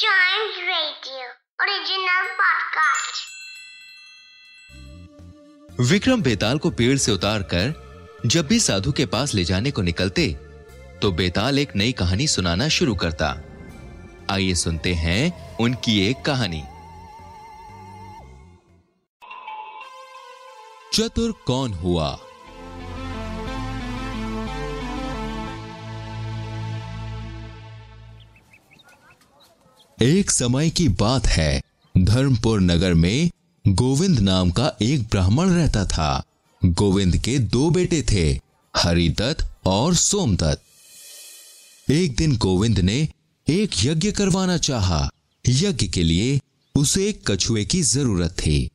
Chimes Radio. Vikram बेताल को पेड़ से उतारकर जब भी साधु के पास ले जाने को निकलते तो बेताल एक नई कहानी सुनाना शुरू करता। आइए सुनते हैं उनकी एक कहानी। चतुर कौन हुआ? एक समय की बात है। धर्मपुर नगर में गोविंद नाम का एक ब्राह्मण रहता था। गोविंद के दो बेटे थे, हरिदत्त और सोमदत्त। एक दिन गोविंद ने एक यज्ञ करवाना चाहा। यज्ञ के लिए उसे एक कछुए की ज़रूरत थी।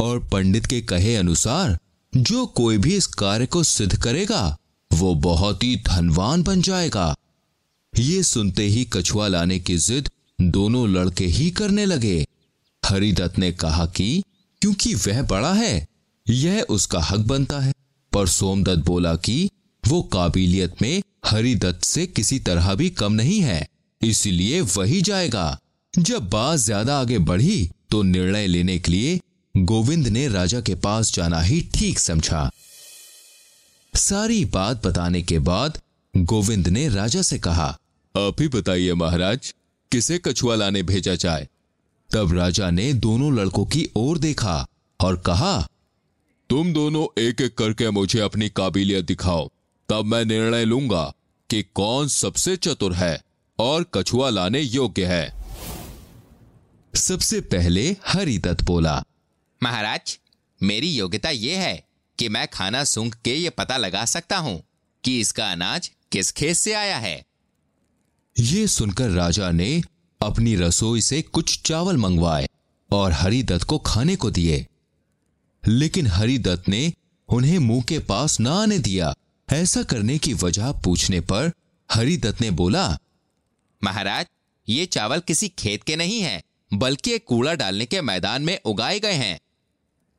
और पंडित के कहे अनुसार, जो कोई भी इस कार्य को सिद्ध करेगा, वो बहुत ही धनवान बन जाएगा। ये सुनते ही कछुआ लाने की जिद दोनों लड़के ही करने लगे। हरिदत्त ने कहा कि, क्योंकि वह बड़ा है, यह उसका हक बनता है। पर सोमदत्त बोला कि, वो काबिलियत में हरिदत्त से किसी तरह भी कम नहीं है, इसलिए वही जाएगा। जब बात ज़्यादा आगे बढ़ी तो निर्णय लेने के लिए गोविंद ने राजा के पास जाना ही ठीक समझा। सारी बात बताने के बाद गोविंद ने राजा से कहा, आप ही बताइए महाराज किसे कछुआ लाने भेजा जाए? तब राजा ने दोनों लड़कों की ओर देखा और कहा, तुम दोनों एक एक करके मुझे अपनी काबिलियत दिखाओ। तब मैं निर्णय लूँगा कि कौन सबसे चतुर है और कछुआ लाने योग्य है। सबसे पहले हरिदत्त बोला, महाराज, मेरी योग्यता यह है कि मैं खाना सूंघ के ये पता लगा सकता हूँ कि इसका अनाज किस खेत से आया है। ये सुनकर राजा ने अपनी रसोई से कुछ चावल मंगवाए और हरिदत्त को खाने को दिए। लेकिन हरिदत्त ने उन्हें मुँह के पास न आने दिया। ऐसा करने की वजह पूछने पर हरिदत्त ने बोला, महाराज, ये चावल किसी खेत के नहीं है, बल्कि एक कूड़ा डालने के मैदान में उगाए गए हैं।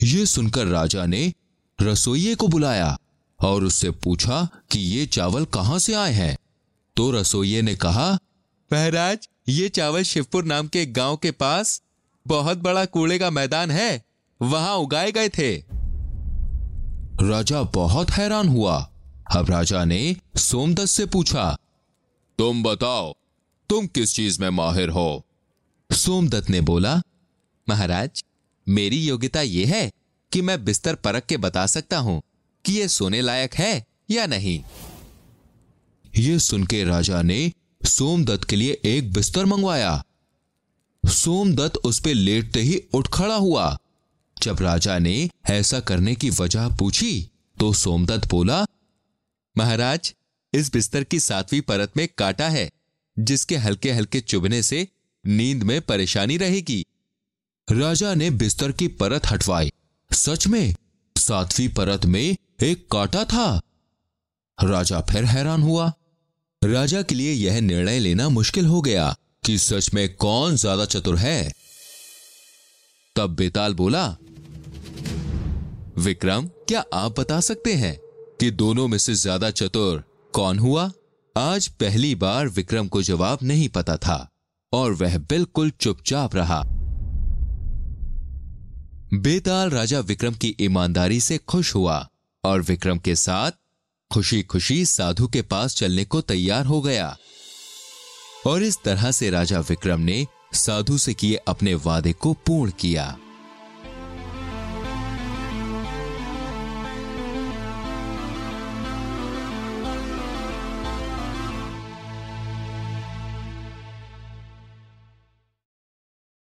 ये सुनकर राजा ने रसोइये को बुलाया और उससे पूछा कि ये चावल कहाँ से आए हैं। तो रसोइये ने कहा, महाराज, ये चावल शिवपुर नाम के गाँव के पास बहुत बड़ा कूड़े का मैदान है। वहाँ उगाए गए थे। राजा बहुत हैरान हुआ। अब राजा ने सोमदत्त से पूछा, तुम बताओ, तुम किस चीज़ में माहिर हो? सोमदत्त ने बोला, महाराज, मेरी योग्यता यह है कि मैं बिस्तर परख के बता सकता हूँ कि यह सोने लायक है या नहीं। ये सुन के राजा ने सोमदत्त के लिए एक बिस्तर मंगवाया। सोमदत्त उस पर लेटते ही उठ खड़ा हुआ। जब राजा ने ऐसा करने की वजह पूछी तो सोमदत्त बोला, महाराज, इस बिस्तर की सातवीं परत में काटा है, जिसके हल्के हल्के चुभने से नींद में परेशानी रहेगी। राजा ने बिस्तर की परत हटवाई। सच में, सातवीं परत में एक कांटा था? राजा फिर हैरान हुआ। राजा के लिए यह निर्णय लेना मुश्किल हो गया कि सच में कौन ज़्यादा चतुर है। तब बेताल बोला, विक्रम, क्या आप बता सकते हैं कि दोनों में से ज़्यादा चतुर कौन हुआ? आज पहली बार विक्रम को जवाब नहीं पता था और वह बिल्कुल चुपचाप रहा। बेताल राजा विक्रम की ईमानदारी से खुश हुआ और विक्रम के साथ खुशी खुशी साधु के पास चलने को तैयार हो गया। और इस तरह से राजा विक्रम ने साधु से किए अपने वादे को पूर्ण किया।